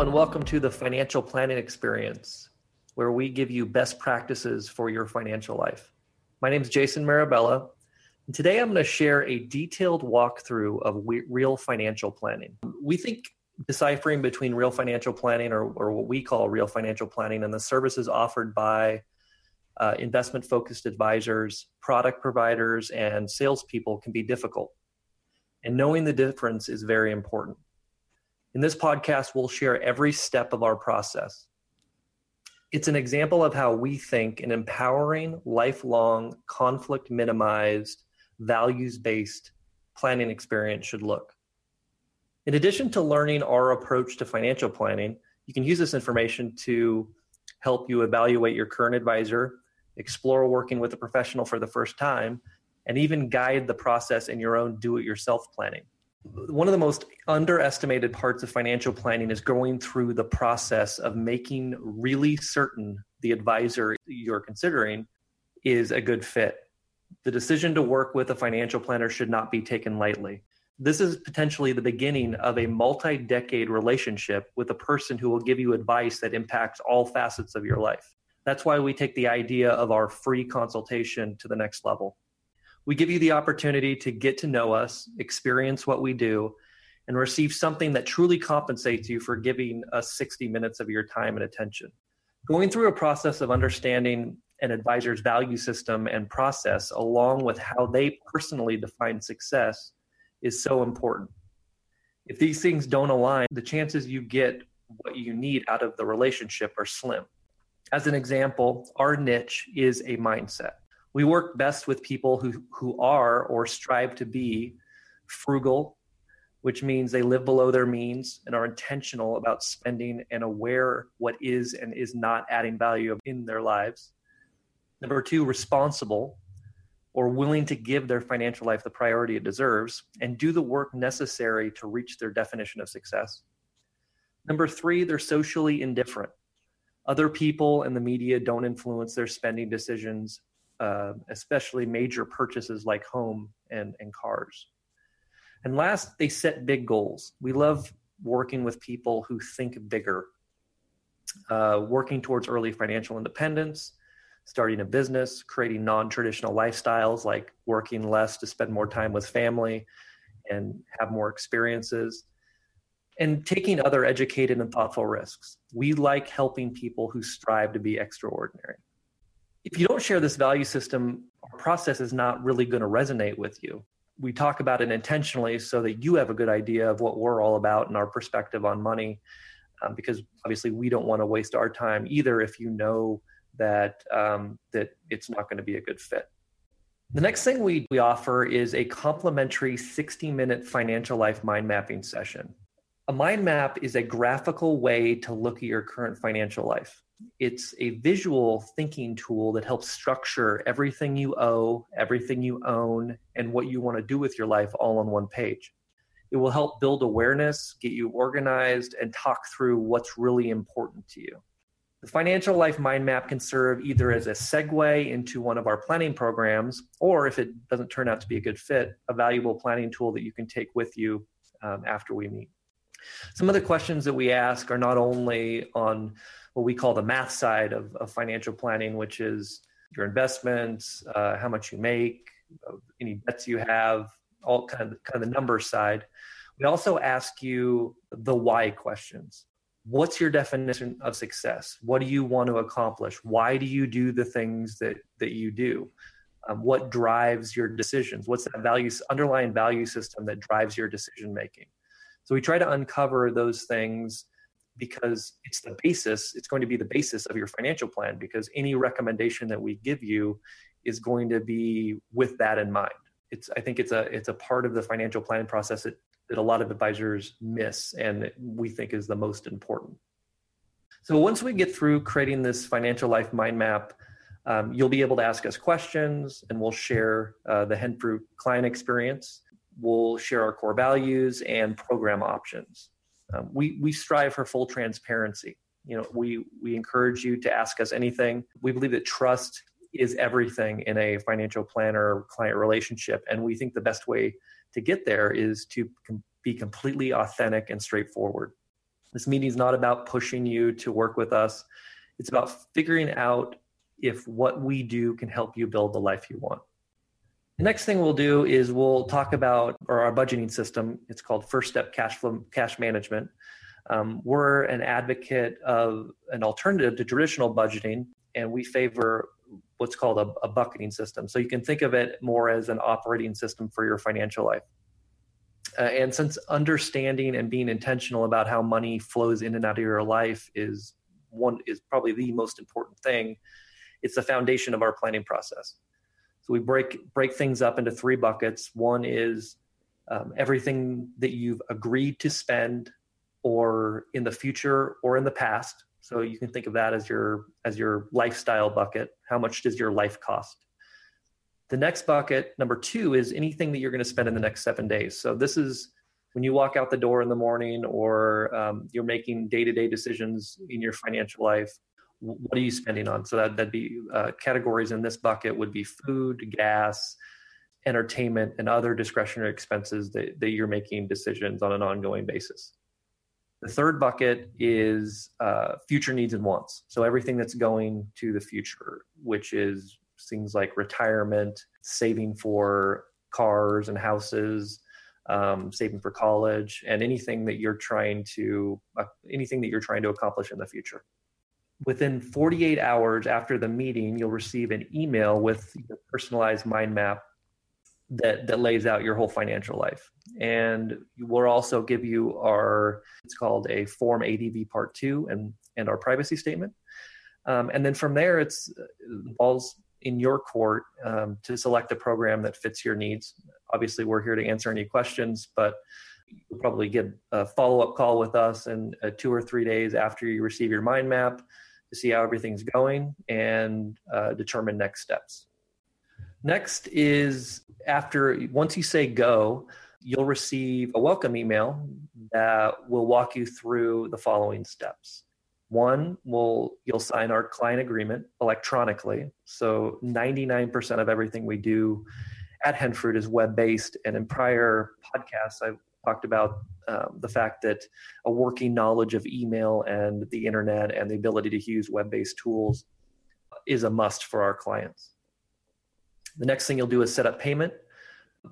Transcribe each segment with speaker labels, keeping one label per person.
Speaker 1: And welcome to the Financial Planning Experience, where we give you best practices for your financial life. My name is Jason Marabella, and today I'm going to share a detailed walkthrough of real financial planning. We think deciphering between real financial planning, or, or what we call real financial planning, and the services offered by uh, investment focused advisors, product providers, and salespeople can be difficult. And knowing the difference is very important. In this podcast, we'll share every step of our process. It's an example of how we think an empowering, lifelong, conflict minimized, values based planning experience should look. In addition to learning our approach to financial planning, you can use this information to help you evaluate your current advisor, explore working with a professional for the first time, and even guide the process in your own do it yourself planning. One of the most underestimated parts of financial planning is going through the process of making really certain the advisor you're considering is a good fit. The decision to work with a financial planner should not be taken lightly. This is potentially the beginning of a multi decade relationship with a person who will give you advice that impacts all facets of your life. That's why we take the idea of our free consultation to the next level. We give you the opportunity to get to know us, experience what we do, and receive something that truly compensates you for giving us 60 minutes of your time and attention. Going through a process of understanding an advisor's value system and process, along with how they personally define success, is so important. If these things don't align, the chances you get what you need out of the relationship are slim. As an example, our niche is a mindset we work best with people who, who are or strive to be frugal, which means they live below their means and are intentional about spending and aware what is and is not adding value in their lives. Number two, responsible or willing to give their financial life the priority it deserves and do the work necessary to reach their definition of success. Number three, they're socially indifferent. Other people and the media don't influence their spending decisions uh, especially major purchases like home and, and cars. And last, they set big goals. We love working with people who think bigger, uh, working towards early financial independence, starting a business, creating non traditional lifestyles like working less to spend more time with family and have more experiences, and taking other educated and thoughtful risks. We like helping people who strive to be extraordinary if you don't share this value system, our process is not really going to resonate with you. We talk about it intentionally so that you have a good idea of what we're all about and our perspective on money, um, because obviously we don't want to waste our time either if you know that um, that it's not going to be a good fit. The next thing we, we offer is a complimentary 60 minute financial life mind mapping session. A mind map is a graphical way to look at your current financial life it's a visual thinking tool that helps structure everything you owe, everything you own, and what you want to do with your life all on one page. It will help build awareness, get you organized, and talk through what's really important to you. The Financial Life Mind Map can serve either as a segue into one of our planning programs, or if it doesn't turn out to be a good fit, a valuable planning tool that you can take with you um, after we meet. Some of the questions that we ask are not only on what we call the math side of, of financial planning, which is your investments, uh, how much you make, uh, any debts you have, all kind of kind of the number side. We also ask you the why questions. What's your definition of success? What do you want to accomplish? Why do you do the things that that you do? Um, what drives your decisions? What's that value underlying value system that drives your decision making? So we try to uncover those things because it's the basis, it's going to be the basis of your financial plan because any recommendation that we give you is going to be with that in mind. It's I think it's a it's a part of the financial planning process that, that a lot of advisors miss and we think is the most important. So once we get through creating this financial life mind map, um, you'll be able to ask us questions and we'll share uh, the Henfruit client experience. We'll share our core values and program options. Um, we we strive for full transparency. You know, we we encourage you to ask us anything. We believe that trust is everything in a financial planner client relationship, and we think the best way to get there is to com- be completely authentic and straightforward. This meeting is not about pushing you to work with us. It's about figuring out if what we do can help you build the life you want. The next thing we'll do is we'll talk about or our budgeting system. It's called First Step Cash Flow Cash Management. Um, we're an advocate of an alternative to traditional budgeting, and we favor what's called a, a bucketing system. So you can think of it more as an operating system for your financial life. Uh, and since understanding and being intentional about how money flows in and out of your life is one is probably the most important thing, it's the foundation of our planning process. So we break break things up into three buckets. One is um, everything that you've agreed to spend, or in the future, or in the past. So you can think of that as your as your lifestyle bucket. How much does your life cost? The next bucket, number two, is anything that you're going to spend in the next seven days. So this is when you walk out the door in the morning or um, you're making day-to-day decisions in your financial life what are you spending on? So that, that'd be uh, categories in this bucket would be food gas entertainment and other discretionary expenses that, that you're making decisions on an ongoing basis. The third bucket is uh, future needs and wants. So everything that's going to the future which is things like retirement, saving for cars and houses, um, saving for college, and anything that you're trying to uh, anything that you're trying to accomplish in the future. Within 48 hours after the meeting, you'll receive an email with your personalized mind map that that lays out your whole financial life. And we'll also give you our it's called a Form ADV Part Two and and our privacy statement. Um, and then from there, it's ball's in your court um, to select a program that fits your needs. Obviously, we're here to answer any questions, but you'll probably get a follow up call with us in uh, two or three days after you receive your mind map to see how everything's going and uh, determine next steps. Next is after, once you say go, you'll receive a welcome email that will walk you through the following steps. One will you'll sign our client agreement electronically. So 99% of everything we do at Henfruit is web based. And in prior podcasts, I've talked about um, the fact that a working knowledge of email and the internet and the ability to use web based tools is a must for our clients. The next thing you'll do is set up payment.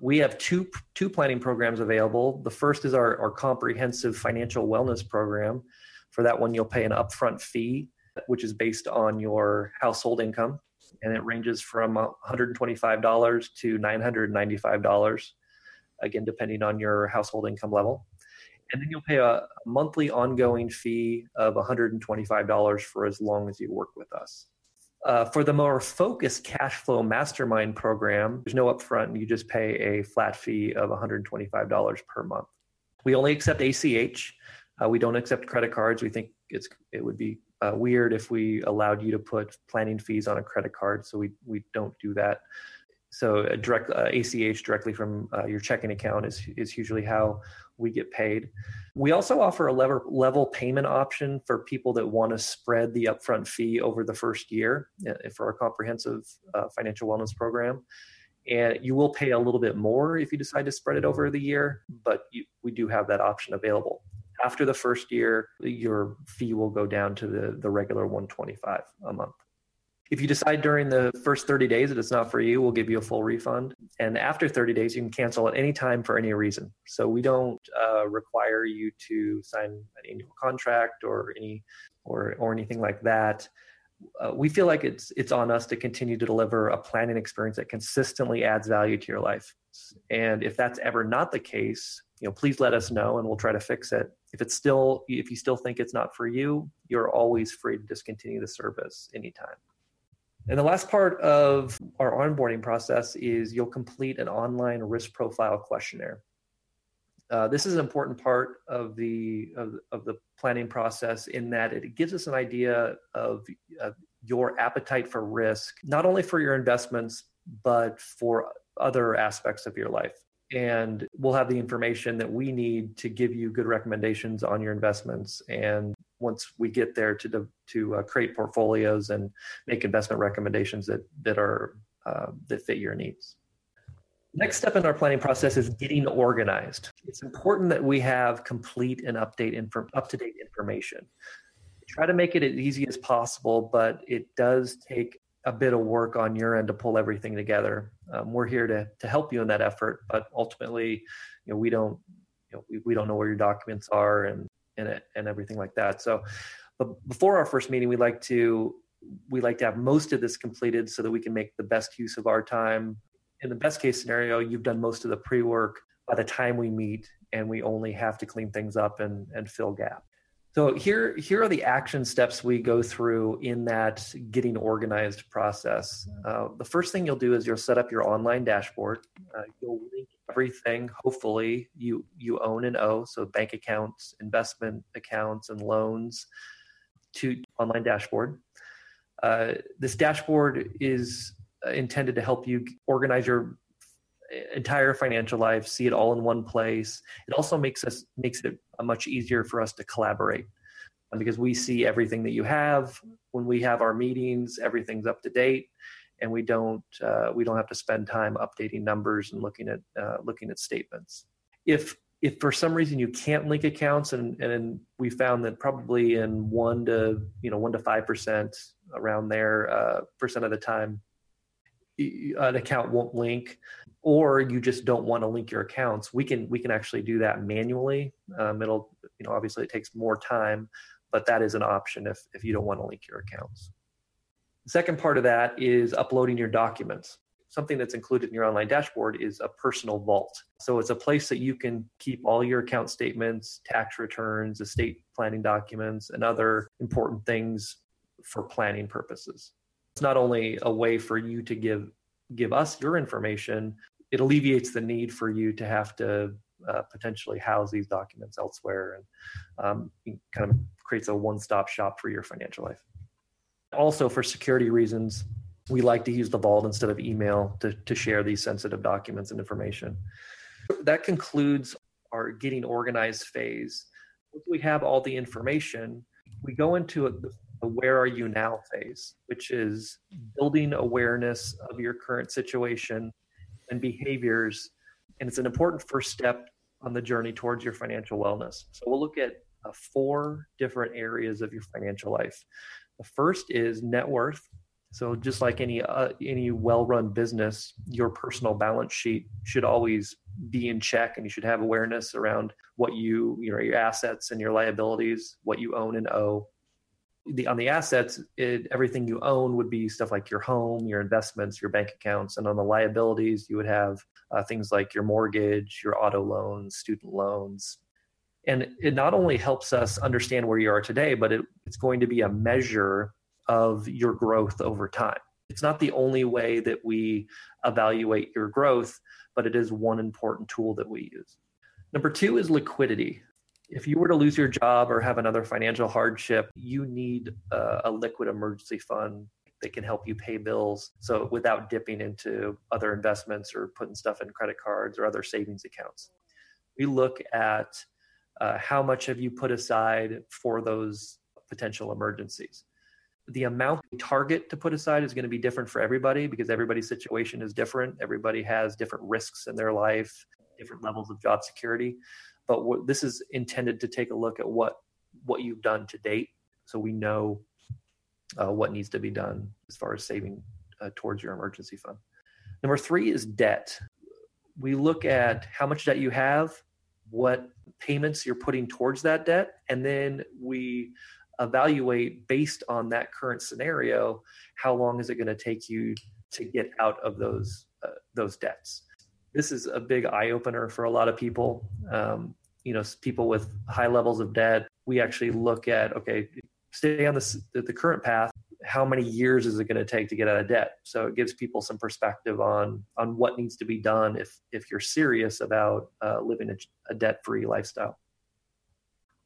Speaker 1: We have two two planning programs available. The first is our, our comprehensive financial wellness program, for that one, you'll pay an upfront fee, which is based on your household income, and it ranges from $125 to $995, again, depending on your household income level. And then you'll pay a monthly ongoing fee of $125 for as long as you work with us. Uh, for the more focused cash flow mastermind program, there's no upfront. You just pay a flat fee of $125 per month. We only accept ACH, uh, we don't accept credit cards. We think it's it would be uh, weird if we allowed you to put planning fees on a credit card. So we we don't do that. So a direct uh, ACH directly from uh, your checking account is is usually how we get paid. We also offer a level level payment option for people that want to spread the upfront fee over the first year uh, for our comprehensive uh, financial wellness program and you will pay a little bit more if you decide to spread it over the year but you, we do have that option available after the first year, your fee will go down to the, the regular 125 a month. If you decide during the first 30 days that it's not for you, we'll give you a full refund. And after 30 days, you can cancel at any time for any reason. So we don't uh, require you to sign an annual contract or any or or anything like that. Uh, we feel like it's it's on us to continue to deliver a planning experience that consistently adds value to your life. And if that's ever not the case, you know, please let us know and we'll try to fix it. If it's still, if you still think it's not for you, you're always free to discontinue the service anytime. And the last part of our onboarding process is you'll complete an online risk profile questionnaire. Uh, this is an important part of the of, of, the planning process in that it gives us an idea of, of your appetite for risk, not only for your investments but for other aspects of your life and we'll have the information that we need to give you good recommendations on your investments and once we get there to to uh, create portfolios and make investment recommendations that that are uh, that fit your needs Next step in our planning process is getting organized. It's important that we have complete and update inf- up to date information. Try to make it as easy as possible, but it does take a bit of work on your end to pull everything together. Um, we're here to to help you in that effort, but ultimately, you know, we don't you know we, we don't know where your documents are and and and everything like that. So, but before our first meeting, we like to we like to have most of this completed so that we can make the best use of our time in the best case scenario, you've done most of the pre work by the time we meet, and we only have to clean things up and, and fill gap. So here, here are the action steps we go through in that getting organized process. Uh, the first thing you'll do is you'll set up your online dashboard. Uh, you'll link everything, hopefully, you you own and owe, so bank accounts, investment accounts, and loans, to online dashboard. Uh, this dashboard is intended to help you organize your entire financial life, see it all in one place. It also makes us makes it much easier for us to collaborate because we see everything that you have when we have our meetings. Everything's up to date, and we don't uh, we don't have to spend time updating numbers and looking at uh, looking at statements. If if for some reason you can't link accounts, and and we found that probably in one to you know one to five percent around there uh, percent of the time an account won't link or you just don't want to link your accounts we can we can actually do that manually um, it'll you know obviously it takes more time but that is an option if if you don't want to link your accounts the second part of that is uploading your documents. Something that's included in your online dashboard is a personal vault. So it's a place that you can keep all your account statements tax returns estate planning documents and other important things for planning purposes. It's not only a way for you to give give us your information it alleviates the need for you to have to uh, potentially house these documents elsewhere and um, kind of creates a one-stop shop for your financial life also for security reasons we like to use the vault instead of email to, to share these sensitive documents and information that concludes our getting organized phase once we have all the information we go into a, the where are you now phase, which is building awareness of your current situation and behaviors. And it's an important first step on the journey towards your financial wellness. So we'll look at uh, four different areas of your financial life. The first is net worth. So just like any uh, any well-run business, your personal balance sheet should always be in check, and you should have awareness around what you you know your assets and your liabilities, what you own and owe, the on the assets, it, everything you own would be stuff like your home, your investments, your bank accounts, and on the liabilities, you would have uh, things like your mortgage, your auto loans, student loans. And it not only helps us understand where you are today, but it, it's going to be a measure of your growth over time. It's not the only way that we evaluate your growth, but it is one important tool that we use. Number two is liquidity if you were to lose your job or have another financial hardship, you need a, a, liquid emergency fund that can help you pay bills. So without dipping into other investments or putting stuff in credit cards or other savings accounts, we look at uh, how much have you put aside for those potential emergencies. The amount target to put aside is going to be different for everybody because everybody's situation is different. Everybody has different risks in their life, different levels of job security but what, this is intended to take a look at what what you've done to date, so we know uh, what needs to be done as far as saving uh, towards your emergency fund. Number three is debt. We look at how much debt you have, what payments you're putting towards that debt, and then we evaluate based on that current scenario how long is it going to take you to get out of those uh, those debts this is a big eye opener for a lot of people. Um, you know, people with high levels of debt. We actually look at okay, stay on the the current path. How many years is it going to take to get out of debt? So it gives people some perspective on on what needs to be done if if you're serious about uh, living a, a debt free lifestyle.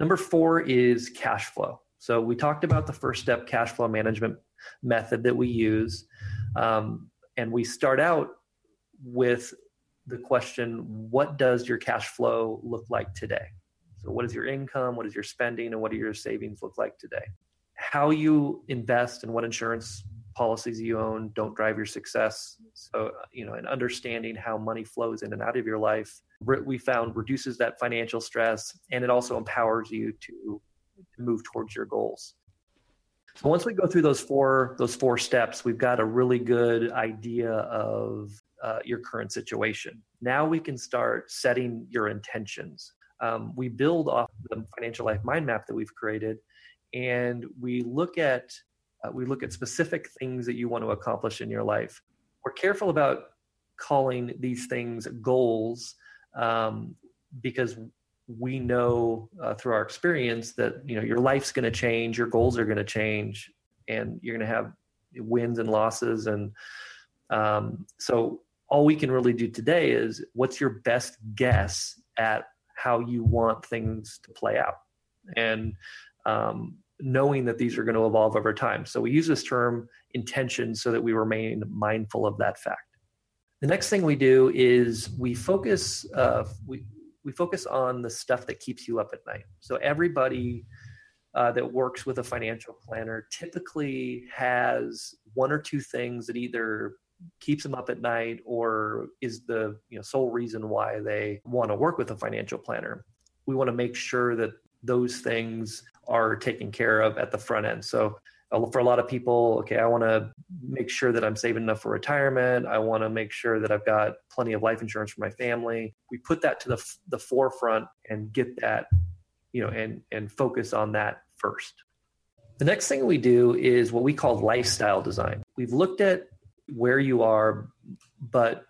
Speaker 1: Number four is cash flow. So we talked about the first step cash flow management method that we use, um, and we start out with the question what does your cash flow look like today? So, what is your income? What is your spending? And what do your savings look like today? How you invest and what insurance policies you own don't drive your success. So, you know, and understanding how money flows in and out of your life, we found reduces that financial stress and it also empowers you to, move towards your goals. So once we go through those four those four steps, we've got a really good idea of uh, your current situation. Now we can start setting your intentions. Um, we build off the financial life mind map that we've created, and we look at uh, we look at specific things that you want to accomplish in your life. We're careful about calling these things goals um, because we know uh, through our experience that you know your life's going to change, your goals are going to change, and you're going to have wins and losses, and um, so all we can really do today is what's your best guess at how you want things to play out, and um, knowing that these are going to evolve over time. So we use this term intention so that we remain mindful of that fact. The next thing we do is we focus uh, we we focus on the stuff that keeps you up at night. So everybody uh, that works with a financial planner typically has one or two things that either keeps them up at night or is the you know sole reason why they want to work with a financial planner. We want to make sure that those things are taken care of at the front end. So for a lot of people, okay, I want to make sure that I'm saving enough for retirement. I want to make sure that I've got plenty of life insurance for my family. We put that to the the forefront and get that, you know, and and focus on that first. The next thing we do is what we call lifestyle design. We've looked at where you are, but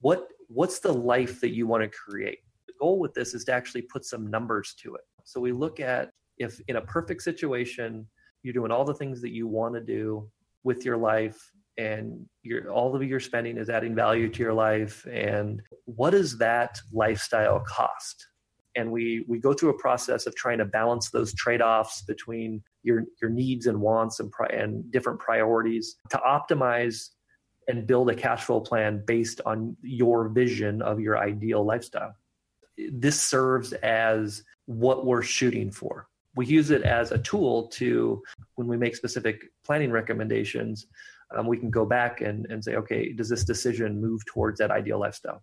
Speaker 1: what what's the life that you want to create? The goal with this is to actually put some numbers to it. So we look at if in a perfect situation you're doing all the things that you want to do with your life and your all of your spending is adding value to your life and what does that lifestyle cost? And we we go through a process of trying to balance those trade-offs between your your needs and wants and and different priorities to optimize and build a cash flow plan based on your vision of your ideal lifestyle. This serves as what we're shooting for we use it as a tool to when we make specific planning recommendations um, we can go back and, and say okay does this decision move towards that ideal lifestyle?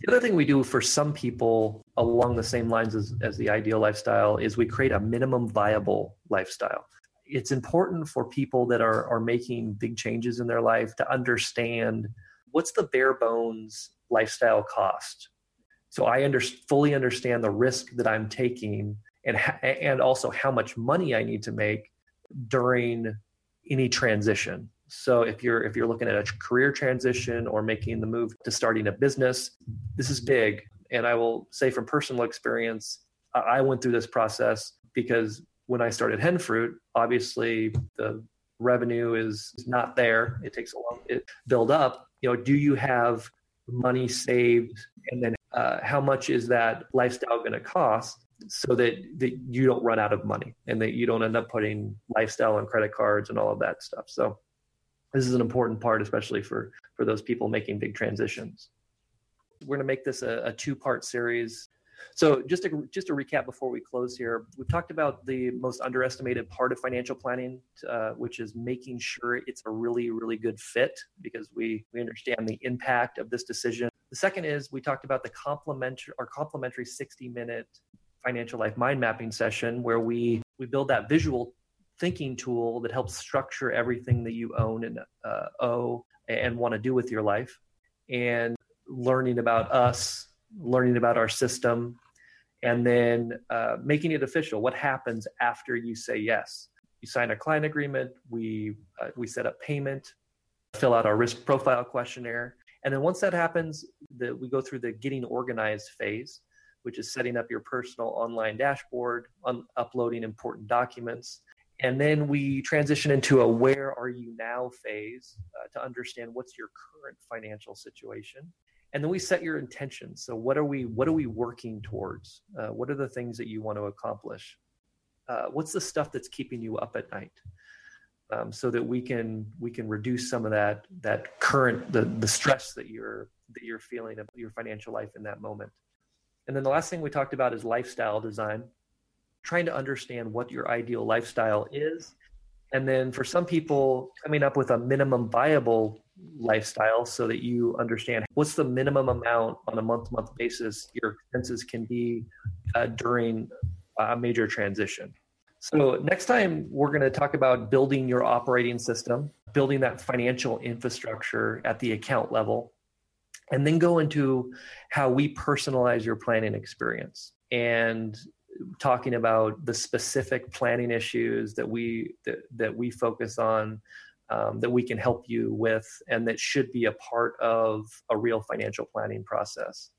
Speaker 1: The other thing we do for some people along the same lines as, as the ideal lifestyle is we create a minimum viable lifestyle. It's important for people that are, are making big changes in their life to understand what's the bare bones lifestyle cost. So i under, fully understand the risk that i'm taking and and also how much money I need to make during any transition. So if you're if you're looking at a career transition or making the move to starting a business, this is big. And I will say from personal experience, I went through this process because when I started Henfruit, obviously the revenue is not there. It takes a long it build up. You know, do you have money saved, and then uh, how much is that lifestyle going to cost? So that, that you don't run out of money and that you don't end up putting lifestyle and credit cards and all of that stuff. So this is an important part, especially for, for those people making big transitions. We're going to make this a, a two part series. So just to, just to recap before we close here, we've talked about the most underestimated part of financial planning, uh, which is making sure it's a really, really good fit because we, we understand the impact of this decision. The second is we talked about the complementary, our complementary 60 minute financial life mind mapping session where we we build that visual thinking tool that helps structure everything that you own and uh, owe and want to do with your life. And learning about us learning about our system and then uh, making it official. What happens after you say yes? You sign a client agreement we uh, we set up payment fill out our risk profile questionnaire. And then once that happens the, we go through the getting organized phase which is setting up your personal online dashboard, un- uploading important documents. And then we transition into a where are you now phase uh, to understand what's your current financial situation. And then we set your intentions. So what are we what are we working towards? Uh, what are the things that you want to accomplish? Uh, what's the stuff that's keeping you up at night? Um, so that we can we can reduce some of that that current the the stress that you're that you're feeling about your financial life in that moment. And then the last thing we talked about is lifestyle design, trying to understand what your ideal lifestyle is And then for some people, coming up with a minimum viable lifestyle so that you understand what's the minimum amount on a month to month basis your expenses can be uh, during a major transition. So, next time, we're going to talk about building your operating system, building that financial infrastructure at the account level, and then go into how we personalize your planning experience. And talking about the specific planning issues that we that, that we focus on um, that we can help you with and that should be a part of a real financial planning process.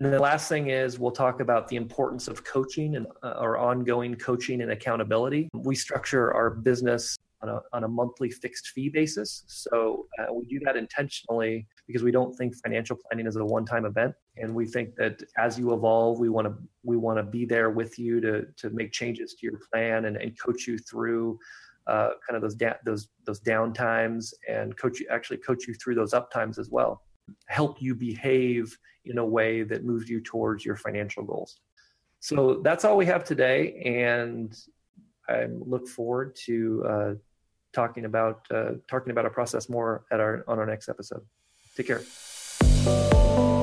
Speaker 1: And the last thing is we'll talk about the importance of coaching and uh, our ongoing coaching and accountability. We structure our business on a, on a monthly fixed fee basis. So uh, we do that intentionally because we don't think financial planning is a one-time event. And we think that as you evolve we want to we want to be there with you to to make changes to your plan and, and coach you through uh, kind of those da- those those down times and coach you actually coach you through those up times as well. Help you behave in a way that moves you towards your financial goals. So that's all we have today and i look forward to uh, talking about uh, talking about our process more at our on our next episode Take care.